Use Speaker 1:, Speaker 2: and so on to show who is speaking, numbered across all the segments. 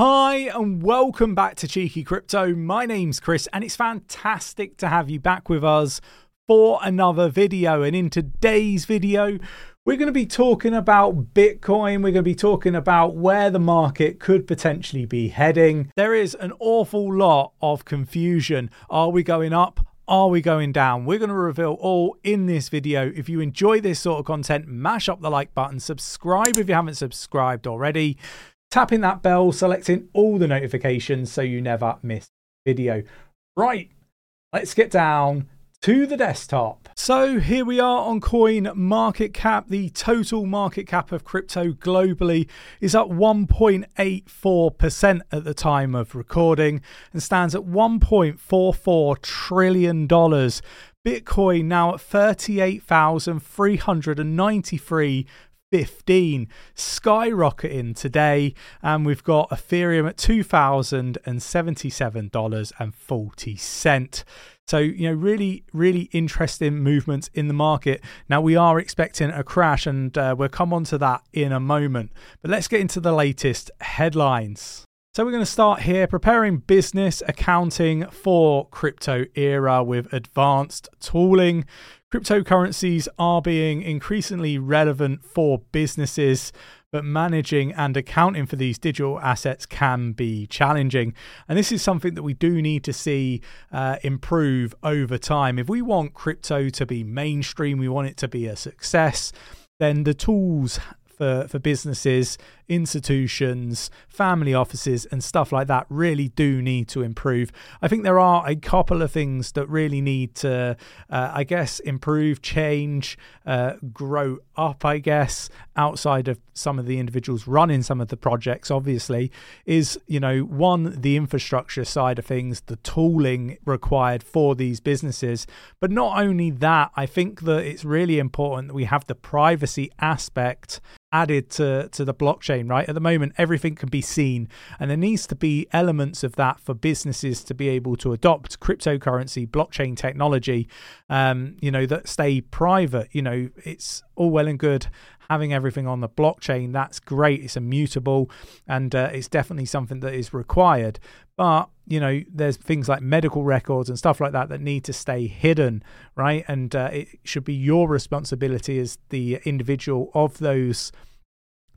Speaker 1: Hi, and welcome back to Cheeky Crypto. My name's Chris, and it's fantastic to have you back with us for another video. And in today's video, we're going to be talking about Bitcoin. We're going to be talking about where the market could potentially be heading. There is an awful lot of confusion. Are we going up? Are we going down? We're going to reveal all in this video. If you enjoy this sort of content, mash up the like button, subscribe if you haven't subscribed already tapping that bell, selecting all the notifications so you never miss video. Right, let's get down to the desktop. So here we are on CoinMarketCap. The total market cap of crypto globally is up 1.84% at the time of recording and stands at $1.44 trillion. Bitcoin now at 38,393 15 skyrocketing today and we've got ethereum at $2077.40 so you know really really interesting movements in the market. Now we are expecting a crash and uh, we'll come on to that in a moment. But let's get into the latest headlines. So we're going to start here preparing business accounting for crypto era with advanced tooling Cryptocurrencies are being increasingly relevant for businesses, but managing and accounting for these digital assets can be challenging. And this is something that we do need to see uh, improve over time. If we want crypto to be mainstream, we want it to be a success, then the tools for, for businesses, institutions, family offices, and stuff like that really do need to improve. I think there are a couple of things that really need to, uh, I guess, improve, change, uh, grow up, I guess, outside of some of the individuals running some of the projects, obviously, is, you know, one, the infrastructure side of things, the tooling required for these businesses. But not only that, I think that it's really important that we have the privacy aspect added to to the blockchain right? At the moment everything can be seen and there needs to be elements of that for businesses to be able to adopt cryptocurrency blockchain technology um you know that stay private. You know it's all well and good having everything on the blockchain that's great it's immutable and uh, it's definitely something that is required. But you know there's things like medical records and stuff like that that need to stay hidden right? And uh, it should be your responsibility as the individual of those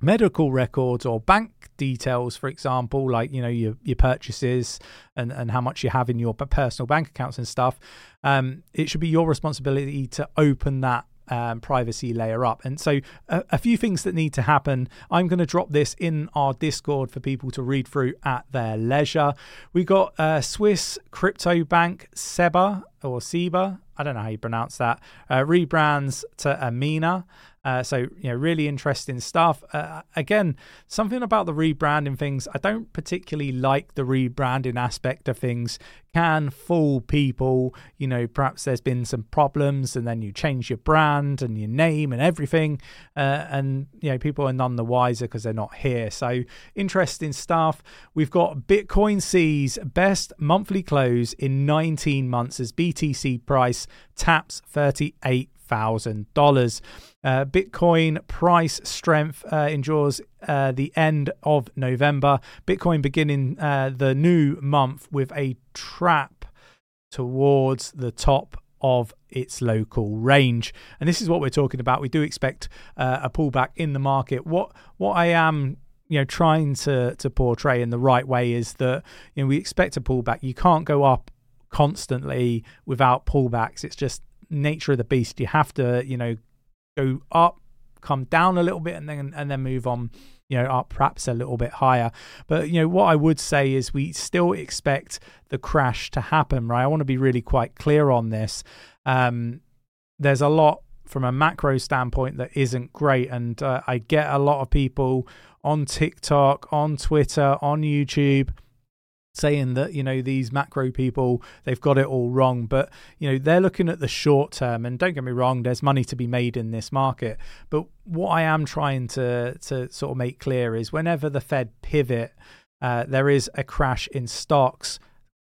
Speaker 1: medical records or bank details for example like you know your your purchases and and how much you have in your personal bank accounts and stuff. Um, it should be your responsibility to open that um, privacy layer up. And so, a, a, few things that need to happen. I'm going to drop this in our Discord for people to read through at their leisure. We got uh, Swiss crypto bank SEBA or SEBA. I don't know how you pronounce that. Uh, rebrands to Amina. Uh, so you know, really interesting stuff. Uh, again, something about the rebranding things. I don't particularly like the rebranding aspect of things. Can fool people. You know, perhaps there's been some problems, and then you change your brand and your name and everything, uh, and you know people are none the wiser because they're not here. So interesting stuff. We've got Bitcoin sees best monthly close in 19 months as BTC price taps 38 thousand dollars. Uh, Bitcoin price strength uh, endures uh, the end of November. Bitcoin beginning uh, the new month with a trap towards the top of its local range. And this is what we're talking about. We do expect uh, a pullback in the market. What what I am you know trying to to portray in the right way is that you know we expect a pullback. You can't go up constantly without pullbacks. It's just nature of the beast. You have to, you know, go up, come down a little bit, and then and then move on. You know, up perhaps a little bit higher. But you know, what I would say is we still expect the crash to happen. Right? I want to be really quite clear on this. Um, there's a lot from a macro standpoint that isn't great, and uh, I get a lot of people on TikTok, on Twitter, on YouTube saying that you know these macro people they've got it all wrong. But you know they're looking at the short term and don't get me wrong there's money to be made in this market. But what i am trying to to sort of make clear is whenever the fed pivot uh, there is a crash in stocks.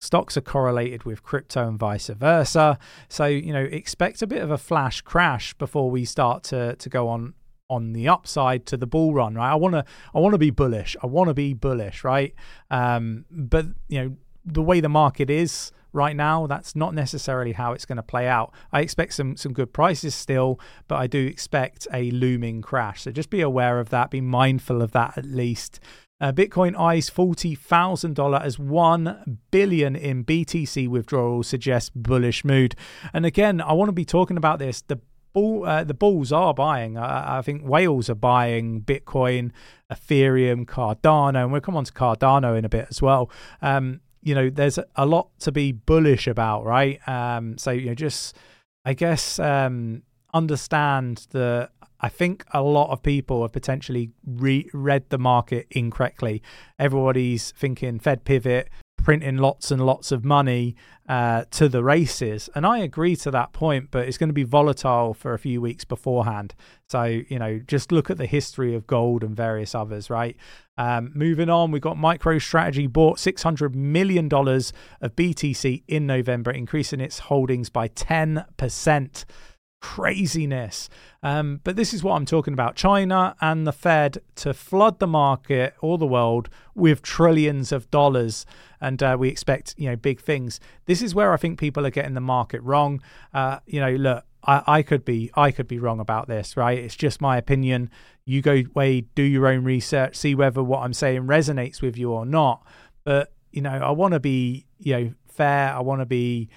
Speaker 1: Stocks are correlated with crypto and vice versa. So you know expect a bit of a flash crash before we start to to go on on the upside to the bull run, right? I want to I want to be bullish. I want to be bullish, right? Um, but you know the way the market is right now, that's not necessarily how it's going to play out. I expect some some good prices still, but I do expect a looming crash. So just be aware of that. Be mindful of that at least. Uh, Bitcoin eyes forty thousand dollar as one billion in BTC withdrawal suggests bullish mood. And again, I want to be talking about this. The uh, the bulls are buying. I, I think whales are buying Bitcoin, Ethereum, Cardano, and we'll come on to Cardano in a bit as well. Um, you know, there's a lot to be bullish about, right? Um, so you know, just I guess um, understand that I think a lot of people have potentially re- read the market incorrectly. Everybody's thinking Fed pivot, printing lots and lots of money uh, to the races. And I agree to that point, but it's going to be volatile for a few weeks beforehand. So, you know, just look at the history of gold and various others, right? Um, moving on, we've got MicroStrategy bought $600 million of BTC in November, increasing its holdings by 10% craziness. Um, but this is what I'm talking about China and the Fed to flood the market or the world with trillions of dollars. And uh, we expect, you know, big things. This is where I think people are getting the market wrong. Uh, you know, look, I, I could be I could be wrong about this, right? It's just my opinion. You go away, do your own research, see whether what I'm saying resonates with you or not. But you know, I want to be, you know, fair. I want to be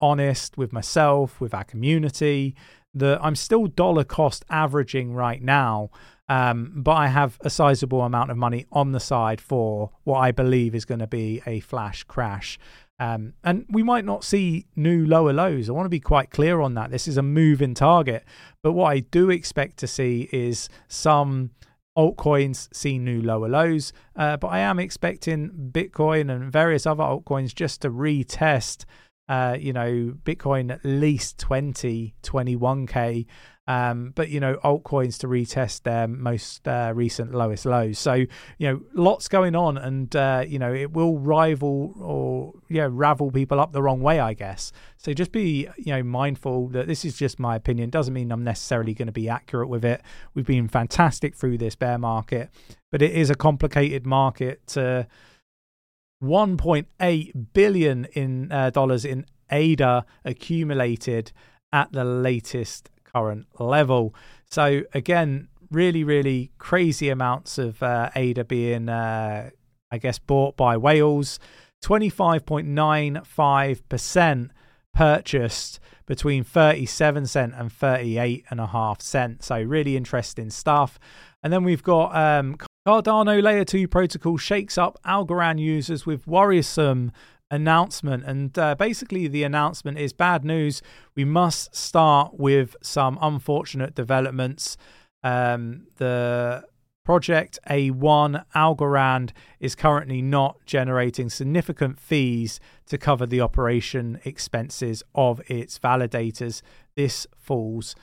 Speaker 1: honest with myself, with our community, that I'm still dollar cost averaging right now, um, but I have a sizable amount of money on the side for what I believe is going to be a flash crash. Um, and we might not see new lower lows. I want to be quite clear on that. This is a moving target. But what I do expect to see is some altcoins see new lower lows. Uh, but I am expecting Bitcoin and various other altcoins just to retest uh, you know, Bitcoin at least 20, 21k. Um, but you know, altcoins to retest their most uh, recent lowest lows. So you know, lots going on, and uh, you know, it will rival or yeah, ravel people up the wrong way, I guess. So just be you know mindful that this is just my opinion. Doesn't mean I'm necessarily going to be accurate with it. We've been fantastic through this bear market, but it is a complicated market to 1.8 billion in uh, dollars in ADA accumulated at the latest current level. So again, really, really crazy amounts of uh, ADA being, uh, I guess, bought by whales. 25.95% purchased between 37 cent and 38 and a half cent. So really interesting stuff. And then we've got um, Cardano Layer 2 protocol shakes up Algorand users with worrisome announcement. And uh, basically, the announcement is bad news. We must start with some unfortunate developments. Um, the project A1 Algorand is currently not generating significant fees to cover the operation expenses of its validators. This falls,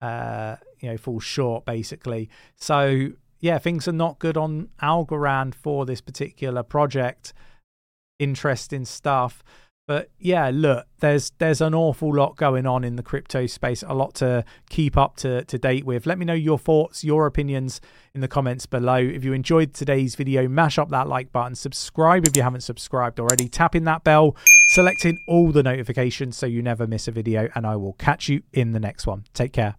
Speaker 1: uh, you know, falls short basically. So yeah, things are not good on Algorand for this particular project. Interesting stuff. But yeah, look, there's there's an awful lot going on in the crypto space, a lot to keep up to, to date with. Let me know your thoughts, your opinions in the comments below. If you enjoyed today's video, mash up that like button, subscribe if you haven't subscribed already, tapping that bell, selecting all the notifications so you never miss a video, and I will catch you in the next one. Take care.